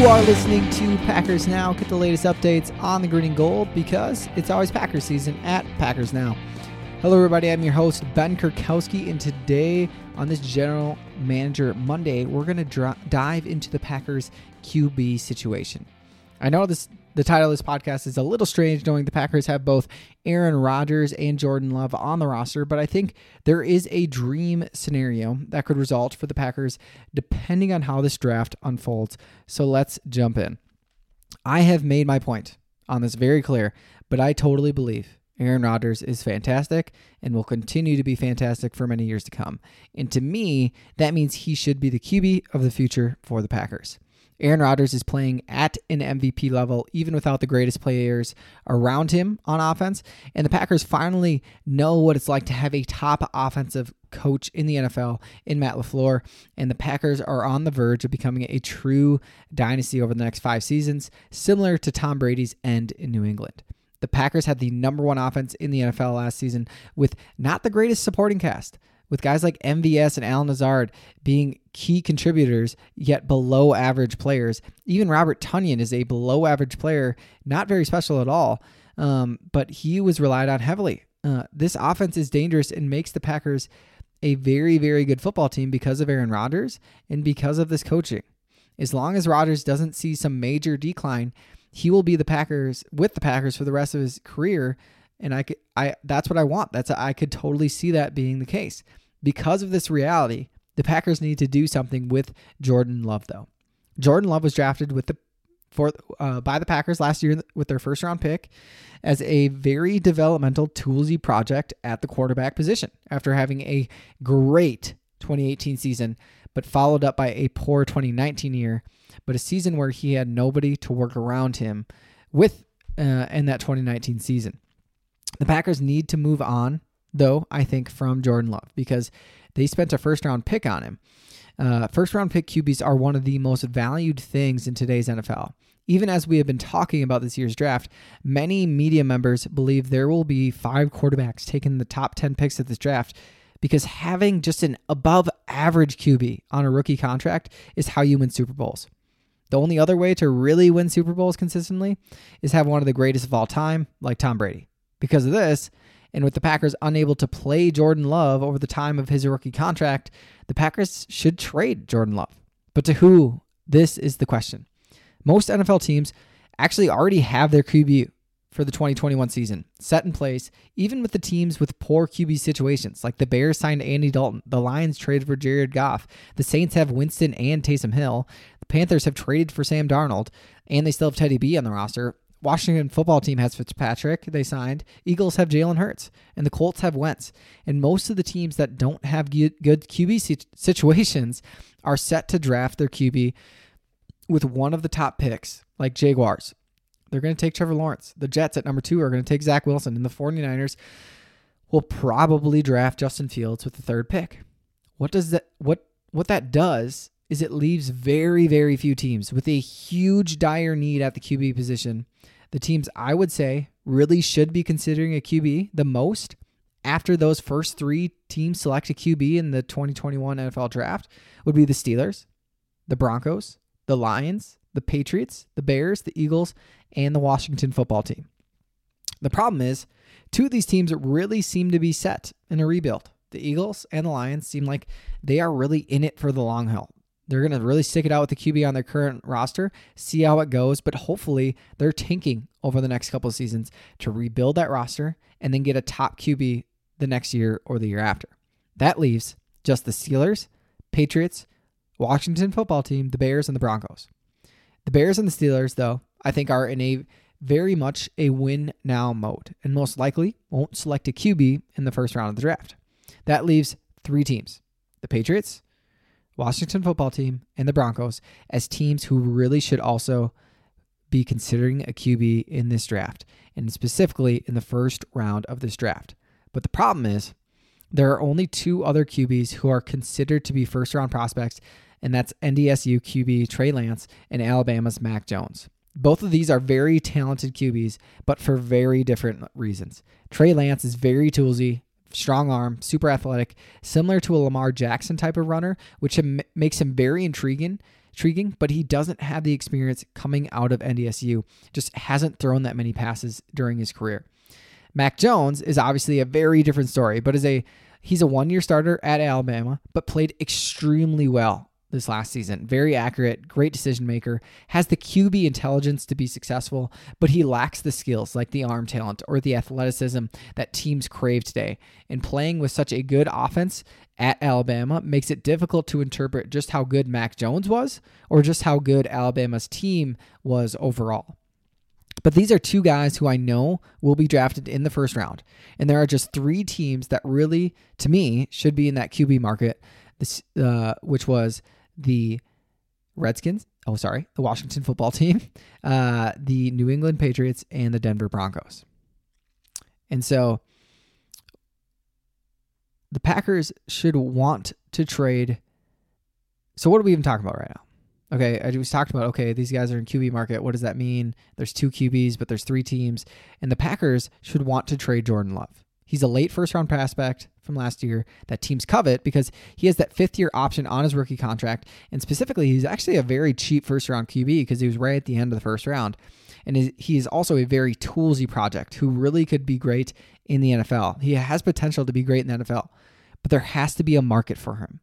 You are listening to Packers Now. Get the latest updates on the green and gold because it's always Packers season at Packers Now. Hello, everybody. I'm your host, Ben Kurkowski, and today on this General Manager Monday, we're going to dr- dive into the Packers QB situation. I know this the title of this podcast is a little strange knowing the Packers have both Aaron Rodgers and Jordan Love on the roster, but I think there is a dream scenario that could result for the Packers depending on how this draft unfolds. So let's jump in. I have made my point on this very clear, but I totally believe Aaron Rodgers is fantastic and will continue to be fantastic for many years to come. And to me, that means he should be the QB of the future for the Packers. Aaron Rodgers is playing at an MVP level, even without the greatest players around him on offense. And the Packers finally know what it's like to have a top offensive coach in the NFL in Matt LaFleur. And the Packers are on the verge of becoming a true dynasty over the next five seasons, similar to Tom Brady's end in New England. The Packers had the number one offense in the NFL last season with not the greatest supporting cast, with guys like MVS and Allen Lazard being key contributors, yet below average players. Even Robert Tonyan is a below average player, not very special at all, um, but he was relied on heavily. Uh, this offense is dangerous and makes the Packers a very, very good football team because of Aaron Rodgers and because of this coaching. As long as Rodgers doesn't see some major decline, he will be the Packers with the Packers for the rest of his career. And I could, I that's what I want. That's I could totally see that being the case. Because of this reality, the Packers need to do something with Jordan Love though. Jordan Love was drafted with the uh, by the Packers last year with their first round pick as a very developmental toolsy project at the quarterback position after having a great 2018 season but followed up by a poor 2019 year but a season where he had nobody to work around him with uh, in that 2019 season. The Packers need to move on, though, I think, from Jordan Love because they spent a first round pick on him. Uh, first round pick QBs are one of the most valued things in today's NFL. Even as we have been talking about this year's draft, many media members believe there will be five quarterbacks taking the top 10 picks of this draft because having just an above average QB on a rookie contract is how you win Super Bowls. The only other way to really win Super Bowls consistently is have one of the greatest of all time, like Tom Brady. Because of this, and with the Packers unable to play Jordan Love over the time of his rookie contract, the Packers should trade Jordan Love. But to who? This is the question. Most NFL teams actually already have their QB for the 2021 season set in place, even with the teams with poor QB situations. Like the Bears signed Andy Dalton, the Lions traded for Jared Goff, the Saints have Winston and Taysom Hill, the Panthers have traded for Sam Darnold, and they still have Teddy B on the roster. Washington football team has Fitzpatrick, they signed. Eagles have Jalen Hurts, and the Colts have Wentz. And most of the teams that don't have good QB situations are set to draft their QB with one of the top picks, like Jaguars. They're going to take Trevor Lawrence. The Jets at number two are going to take Zach Wilson, and the 49ers will probably draft Justin Fields with the third pick. What does that what what that does is it leaves very, very few teams with a huge dire need at the QB position. The teams I would say really should be considering a QB the most after those first three teams select a QB in the 2021 NFL draft would be the Steelers, the Broncos, the Lions, the Patriots, the Bears, the Eagles, and the Washington football team. The problem is, two of these teams really seem to be set in a rebuild. The Eagles and the Lions seem like they are really in it for the long haul. They're going to really stick it out with the QB on their current roster, see how it goes, but hopefully they're tanking over the next couple seasons to rebuild that roster and then get a top QB the next year or the year after. That leaves just the Steelers, Patriots, Washington football team, the Bears, and the Broncos. The Bears and the Steelers, though, I think are in a very much a win now mode and most likely won't select a QB in the first round of the draft. That leaves three teams the Patriots, Washington football team, and the Broncos as teams who really should also be considering a QB in this draft, and specifically in the first round of this draft. But the problem is, there are only two other QBs who are considered to be first round prospects, and that's NDSU QB Trey Lance and Alabama's Mac Jones. Both of these are very talented QBs, but for very different reasons. Trey Lance is very toolsy, strong arm, super athletic, similar to a Lamar Jackson type of runner, which makes him very intriguing intriguing, but he doesn't have the experience coming out of NDSU. Just hasn't thrown that many passes during his career. Mac Jones is obviously a very different story, but is a he's a one-year starter at Alabama, but played extremely well this last season. Very accurate, great decision maker, has the QB intelligence to be successful, but he lacks the skills like the arm talent or the athleticism that teams crave today. And playing with such a good offense at Alabama makes it difficult to interpret just how good Mac Jones was or just how good Alabama's team was overall. But these are two guys who I know will be drafted in the first round. And there are just three teams that really, to me, should be in that QB market, this, uh, which was the Redskins. Oh, sorry, the Washington football team, uh, the New England Patriots, and the Denver Broncos. And so the Packers should want to trade. So, what are we even talking about right now? Okay, I was talking about okay, these guys are in QB market. What does that mean? There's two QBs, but there's three teams, and the Packers should want to trade Jordan Love. He's a late first round prospect from last year that teams covet because he has that fifth year option on his rookie contract. And specifically, he's actually a very cheap first round QB because he was right at the end of the first round. And he is also a very toolsy project who really could be great in the NFL. He has potential to be great in the NFL, but there has to be a market for him.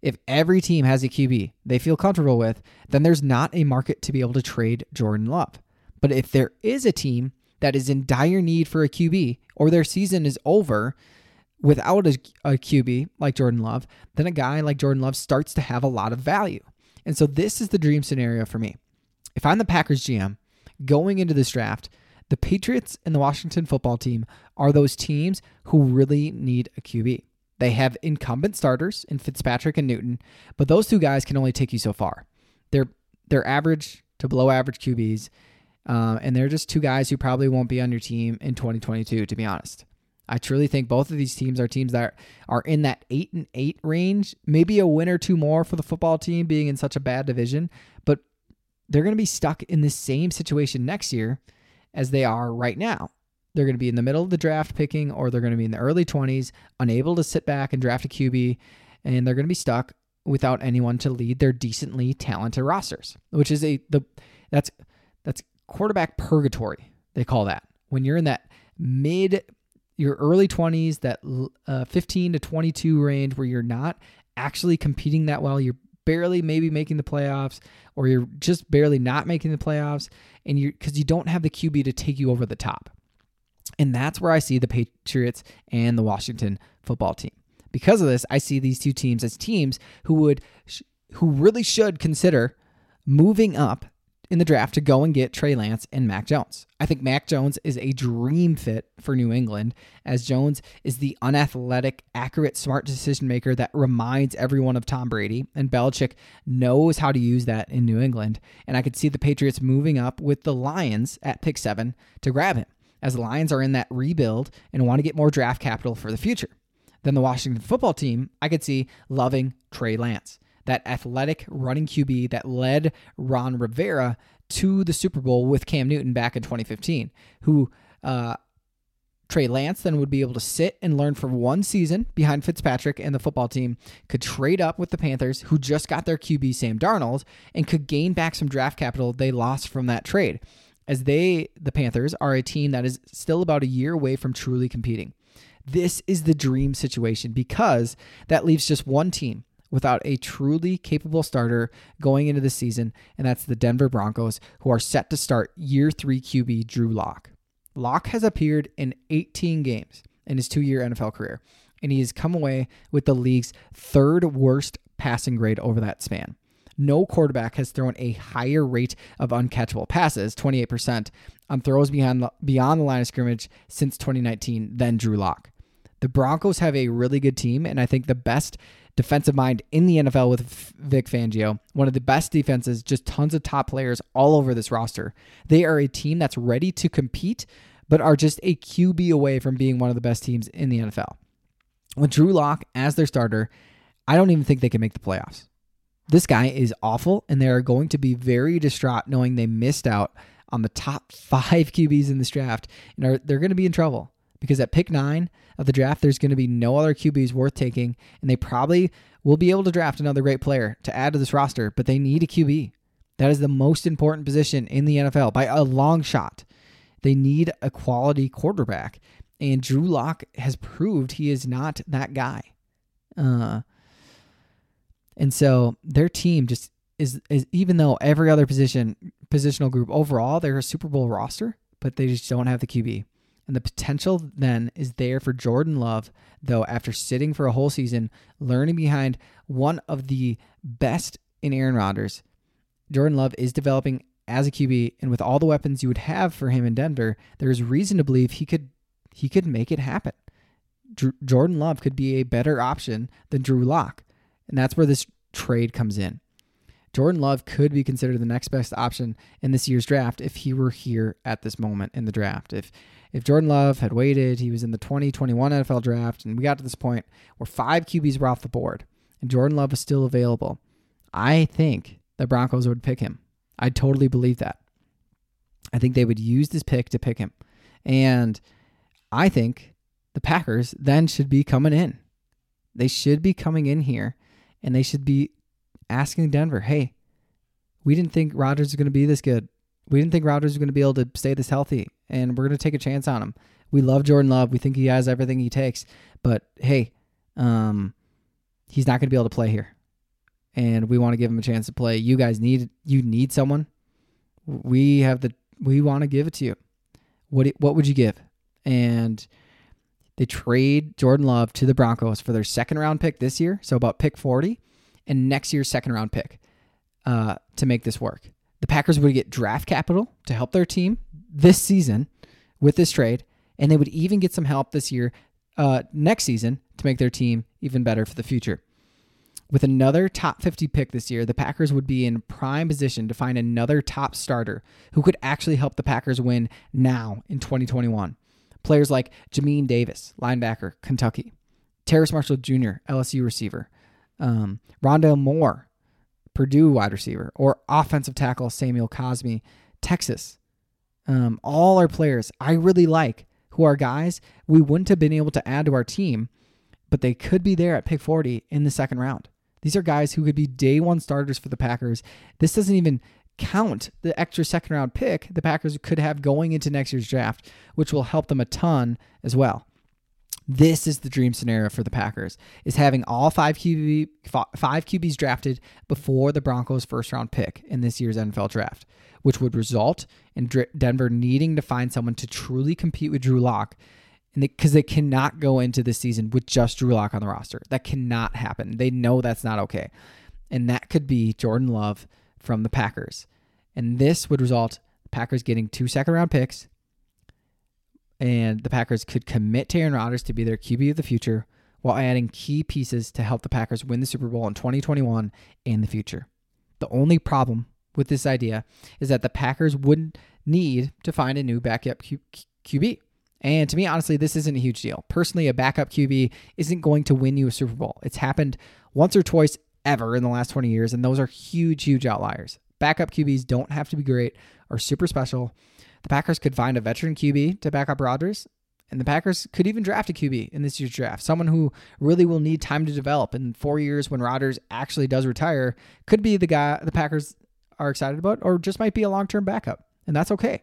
If every team has a QB they feel comfortable with, then there's not a market to be able to trade Jordan Love. But if there is a team that is in dire need for a QB or their season is over without a, a QB like Jordan Love, then a guy like Jordan Love starts to have a lot of value. And so this is the dream scenario for me. If I'm the Packers GM going into this draft, the Patriots and the Washington football team are those teams who really need a QB. They have incumbent starters in Fitzpatrick and Newton, but those two guys can only take you so far. They're they're average to below average QBs, uh, and they're just two guys who probably won't be on your team in 2022, to be honest. I truly think both of these teams are teams that are in that eight and eight range, maybe a win or two more for the football team being in such a bad division, but they're going to be stuck in the same situation next year as they are right now. They're going to be in the middle of the draft picking, or they're going to be in the early 20s, unable to sit back and draft a QB, and they're going to be stuck without anyone to lead their decently talented rosters, which is a the that's that's quarterback purgatory, they call that. When you're in that mid, your early 20s, that uh, 15 to 22 range where you're not actually competing that well, you're barely maybe making the playoffs or you're just barely not making the playoffs and you because you don't have the QB to take you over the top. And that's where I see the Patriots and the Washington football team. Because of this, I see these two teams as teams who would who really should consider moving up in the draft to go and get Trey Lance and Mac Jones. I think Mac Jones is a dream fit for New England, as Jones is the unathletic, accurate, smart decision maker that reminds everyone of Tom Brady, and Belichick knows how to use that in New England. And I could see the Patriots moving up with the Lions at pick seven to grab him, as the Lions are in that rebuild and want to get more draft capital for the future. Then the Washington football team, I could see loving Trey Lance that athletic running QB that led Ron Rivera to the Super Bowl with Cam Newton back in 2015, who uh, Trey Lance then would be able to sit and learn for one season behind Fitzpatrick and the football team, could trade up with the Panthers, who just got their QB Sam Darnold, and could gain back some draft capital they lost from that trade. As they, the Panthers, are a team that is still about a year away from truly competing. This is the dream situation because that leaves just one team without a truly capable starter going into the season, and that's the Denver Broncos, who are set to start year three QB Drew Lock. Lock has appeared in 18 games in his two year NFL career, and he has come away with the league's third worst passing grade over that span. No quarterback has thrown a higher rate of uncatchable passes, 28%, on throws beyond the, beyond the line of scrimmage since 2019 than Drew Lock. The Broncos have a really good team, and I think the best defensive mind in the NFL with Vic Fangio, one of the best defenses, just tons of top players all over this roster. They are a team that's ready to compete, but are just a QB away from being one of the best teams in the NFL. With Drew Lock as their starter, I don't even think they can make the playoffs. This guy is awful, and they are going to be very distraught knowing they missed out on the top five QBs in this draft, and are they're going to be in trouble because at pick nine of the draft, there's going to be no other QBs worth taking, and they probably will be able to draft another great player to add to this roster, but they need a QB. That is the most important position in the NFL by a long shot. They need a quality quarterback, and Drew Lock has proved he is not that guy. Uh, and so their team just is, is even though every other position positional group overall they're a Super Bowl roster, but they just don't have the QB. And the potential then is there for Jordan Love, though, after sitting for a whole season, learning behind one of the best in Aaron Rodgers. Jordan Love is developing as a QB, and with all the weapons you would have for him in Denver, there is reason to believe he could he could make it happen. Dr- Jordan Love could be a better option than Drew Lock, and that's where this trade comes in. Jordan Love could be considered the next best option in this year's draft if he were here at this moment in the draft. If if Jordan Love had waited, he was in the 2021 NFL draft, and we got to this point where five QBs were off the board, and Jordan Love was still available. I think the Broncos would pick him. I totally believe that. I think they would use this pick to pick him. And I think the Packers then should be coming in. They should be coming in here and they should be asking Denver, hey, we didn't think Rodgers was going to be this good. We didn't think Rodgers was going to be able to stay this healthy, and we're going to take a chance on him. We love Jordan Love. We think he has everything he takes, but hey, um, he's not going to be able to play here, and we want to give him a chance to play. You guys need you need someone. We have the we want to give it to you. What what would you give? And they trade Jordan Love to the Broncos for their second round pick this year, so about pick forty, and next year's second round pick uh, to make this work. The Packers would get draft capital to help their team this season with this trade, and they would even get some help this year, uh, next season, to make their team even better for the future. With another top 50 pick this year, the Packers would be in prime position to find another top starter who could actually help the Packers win now in 2021. Players like Jamin Davis, linebacker, Kentucky, Terrace Marshall Jr., LSU receiver, um, Rondale Moore, Purdue wide receiver, or offensive tackle Samuel Cosmi, Texas. Um, all our players I really like, who are guys we wouldn't have been able to add to our team, but they could be there at pick 40 in the second round. These are guys who could be day one starters for the Packers. This doesn't even count the extra second round pick the Packers could have going into next year's draft, which will help them a ton as well. This is the dream scenario for the Packers: is having all five QB five QBs drafted before the Broncos' first round pick in this year's NFL draft, which would result in Denver needing to find someone to truly compete with Drew Lock, because they, they, cannot go into this season with just Drew Lock on the roster. That cannot happen. They know that's not okay, and that could be Jordan Love from the Packers, and this would result Packers getting two second round picks and the Packers could commit to Aaron Rodgers to be their QB of the future while adding key pieces to help the Packers win the Super Bowl in 2021 and the future. The only problem with this idea is that the Packers would need to find a new backup Q- QB. And to me, honestly, this isn't a huge deal. Personally, a backup QB isn't going to win you a Super Bowl. It's happened once or twice ever in the last 20 years, and those are huge, huge outliers. Backup QBs don't have to be great or super special. The Packers could find a veteran QB to back up Rodgers, and the Packers could even draft a QB in this year's draft. Someone who really will need time to develop. In four years, when Rodgers actually does retire, could be the guy the Packers are excited about, or just might be a long term backup. And that's okay.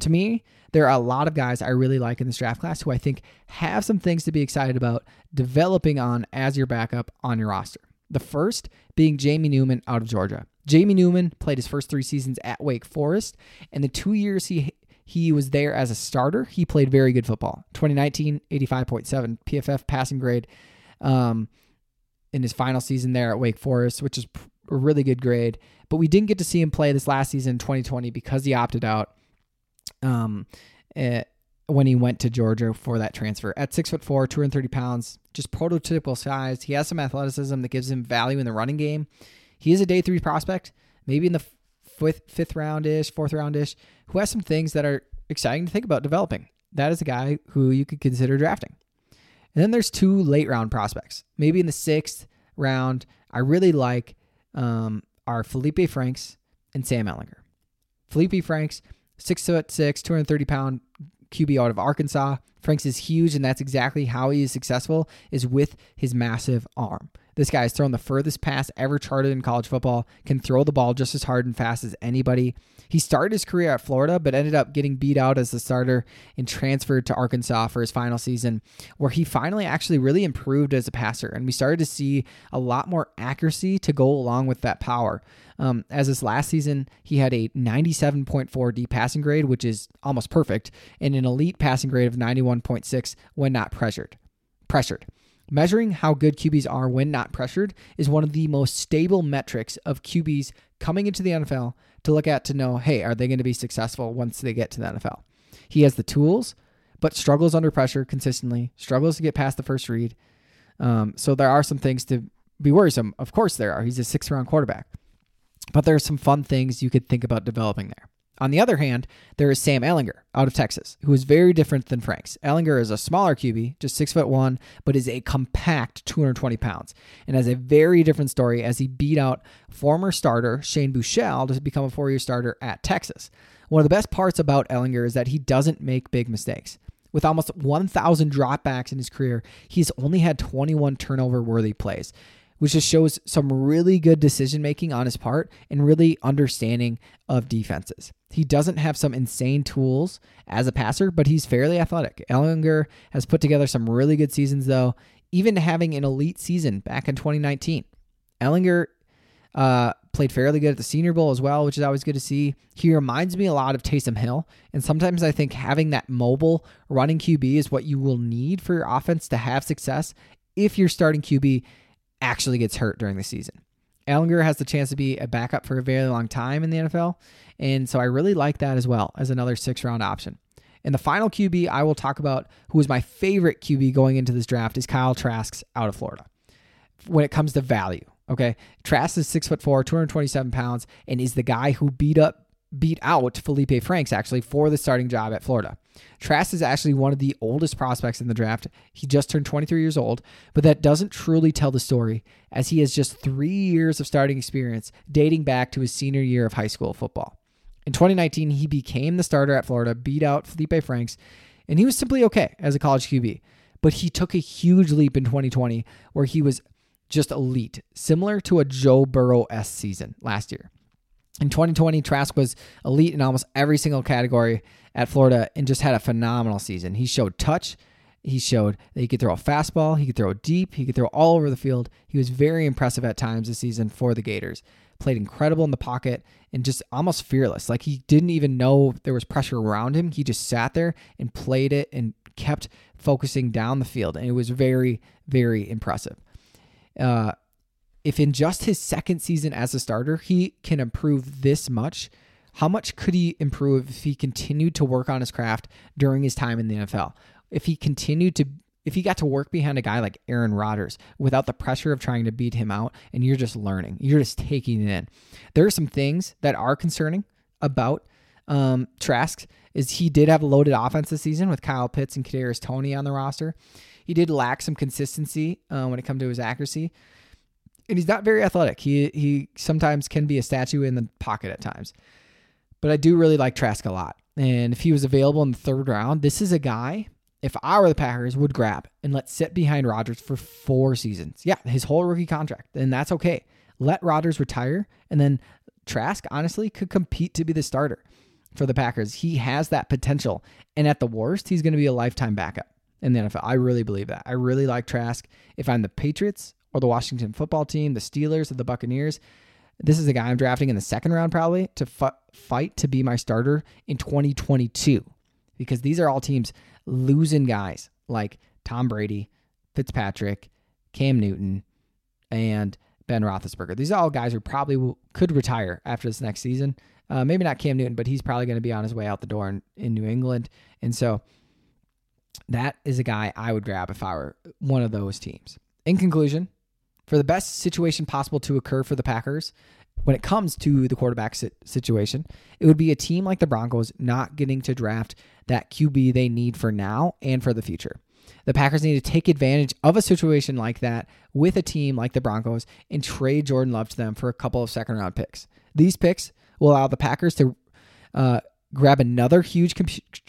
To me, there are a lot of guys I really like in this draft class who I think have some things to be excited about developing on as your backup on your roster. The first being Jamie Newman out of Georgia. Jamie Newman played his first three seasons at Wake Forest, and the two years he he was there as a starter, he played very good football. 2019, 85.7 PFF passing grade um, in his final season there at Wake Forest, which is a really good grade. But we didn't get to see him play this last season, 2020, because he opted out um, eh, when he went to Georgia for that transfer. At six foot four, 230 pounds, just prototypical size. He has some athleticism that gives him value in the running game. He is a day three prospect, maybe in the fifth, fifth round ish, fourth round ish, who has some things that are exciting to think about developing. That is a guy who you could consider drafting. And then there's two late round prospects. Maybe in the sixth round, I really like um, are Felipe Franks and Sam Ehlinger. Felipe Franks, six foot six, 230 pound QB out of Arkansas. Franks is huge, and that's exactly how he is successful is with his massive arm. This guy has thrown the furthest pass ever charted in college football, can throw the ball just as hard and fast as anybody. He started his career at Florida, but ended up getting beat out as the starter and transferred to Arkansas for his final season, where he finally actually really improved as a passer. And we started to see a lot more accuracy to go along with that power. Um, as this last season, he had a 97.4 D passing grade, which is almost perfect, and an elite passing grade of 91.6 when not pressured. Pressured. Measuring how good QBs are when not pressured is one of the most stable metrics of QBs coming into the NFL to look at to know, hey, are they going to be successful once they get to the NFL? He has the tools, but struggles under pressure consistently, struggles to get past the first read. Um, so there are some things to be worrisome. Of course, there are. He's a six round quarterback. But there are some fun things you could think about developing there. On the other hand, there is Sam Ehlinger out of Texas, who is very different than Franks. Ehlinger is a smaller QB, just six foot one, but is a compact 220 pounds, and has a very different story as he beat out former starter Shane Buechele to become a four-year starter at Texas. One of the best parts about Ehlinger is that he doesn't make big mistakes. With almost 1,000 dropbacks in his career, he's only had 21 turnover-worthy plays which just shows some really good decision making on his part and really understanding of defenses. He doesn't have some insane tools as a passer, but he's fairly athletic. Ehlinger has put together some really good seasons, though, even having an elite season back in 2019. Ehlinger uh, played fairly good at the Senior Bowl as well, which is always good to see. He reminds me a lot of Taysom Hill, and sometimes I think having that mobile running QB is what you will need for your offense to have success if you're starting QB actually gets hurt during the season. Ehlinger has the chance to be a backup for a very long time in the NFL. And so I really like that as well as another six round option. And the final QB I will talk about, who is my favorite QB going into this draft, is Kyle Trask out of Florida. When it comes to value, okay, Trask is six foot four, 227 pounds, and is the guy who beat up beat out Felipe Franks actually for the starting job at Florida. Trask is actually one of the oldest prospects in the draft. He just turned 23 years old, but that doesn't truly tell the story as he has just three years of starting experience dating back to his senior year of high school football. In 2019, he became the starter at Florida, beat out Felipe Franks, and he was simply okay as a college QB. But he took a huge leap in 2020 where he was just elite, similar to a Joe Burrow S season last year. In 2020, Trask was elite in almost every single category at Florida and just had a phenomenal season. He showed touch. He showed that he could throw a fastball. He could throw deep. He could throw all over the field. He was very impressive at times this season for the Gators. Played incredible in the pocket and just almost fearless. Like he didn't even know there was pressure around him. He just sat there and played it and kept focusing down the field. And it was very, very impressive. Uh, if in just his second season as a starter, he can improve this much, how much could he improve if he continued to work on his craft during his time in the NFL? If he continued to if he got to work behind a guy like Aaron Rodgers without the pressure of trying to beat him out and you're just learning, you're just taking it in. There are some things that are concerning about um, Trask is he did have a loaded offense this season with Kyle Pitts and Kadarius Toney on the roster. He did lack some consistency uh, when it comes to his accuracy and he's not very athletic. He he sometimes can be a statue in the pocket at times. But I do really like Trask a lot. And if he was available in the third round, this is a guy, if I were the Packers, would grab and let sit behind Rodgers for four seasons. Yeah, his whole rookie contract. And that's okay. Let Rodgers retire. And then Trask, honestly, could compete to be the starter for the Packers. He has that potential. And at the worst, he's going to be a lifetime backup in the NFL. I really believe that. I really like Trask. If I'm the Patriots, or the Washington football team, the Steelers, or the Buccaneers. This is a guy I'm drafting in the second round probably to fight to be my starter in 2022 because these are all teams losing guys like Tom Brady, Fitzpatrick, Cam Newton, and Ben Roethlisberger. These are all guys who probably will, could retire after this next season. Uh, maybe not Cam Newton, but he's probably going to be on his way out the door in, in New England. And so that is a guy I would grab if I were one of those teams. In conclusion, for the best situation possible to occur for the Packers when it comes to the quarterback situation, it would be a team like the Broncos not getting to draft that QB they need for now and for the future. The Packers need to take advantage of a situation like that with a team like the Broncos and trade Jordan Love to them for a couple of second round picks. These picks will allow the Packers to uh, grab another huge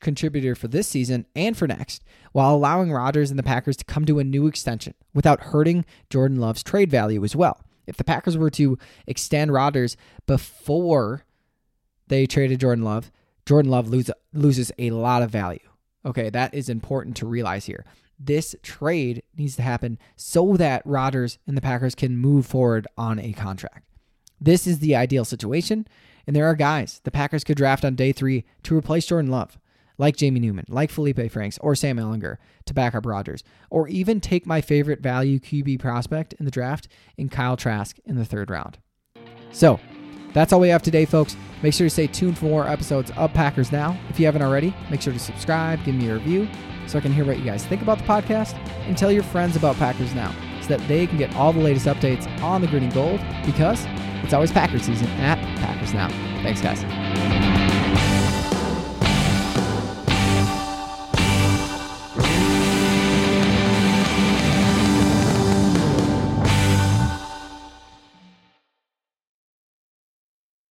contributor for this season and for next, while allowing Rodgers and the Packers to come to a new extension without hurting Jordan Love's trade value as well. If the Packers were to extend Rodgers before they traded Jordan Love, Jordan Love lose, loses a lot of value. Okay, that is important to realize here. This trade needs to happen so that Rodgers and the Packers can move forward on a contract. This is the ideal situation, and there are guys the Packers could draft on day three to replace Jordan Love, like Jamie Newman, like Felipe Franks, or Sam Ehlinger to back up Rodgers, or even take my favorite value QB prospect in the draft in Kyle Trask in the third round. So, that's all we have today, folks. Make sure to stay tuned for more episodes of Packers Now. If you haven't already, make sure to subscribe, give me a review so I can hear what you guys think about the podcast, and tell your friends about Packers Now so that they can get all the latest updates on the green and gold because it's always Packers season at Packers Now. Thanks, guys.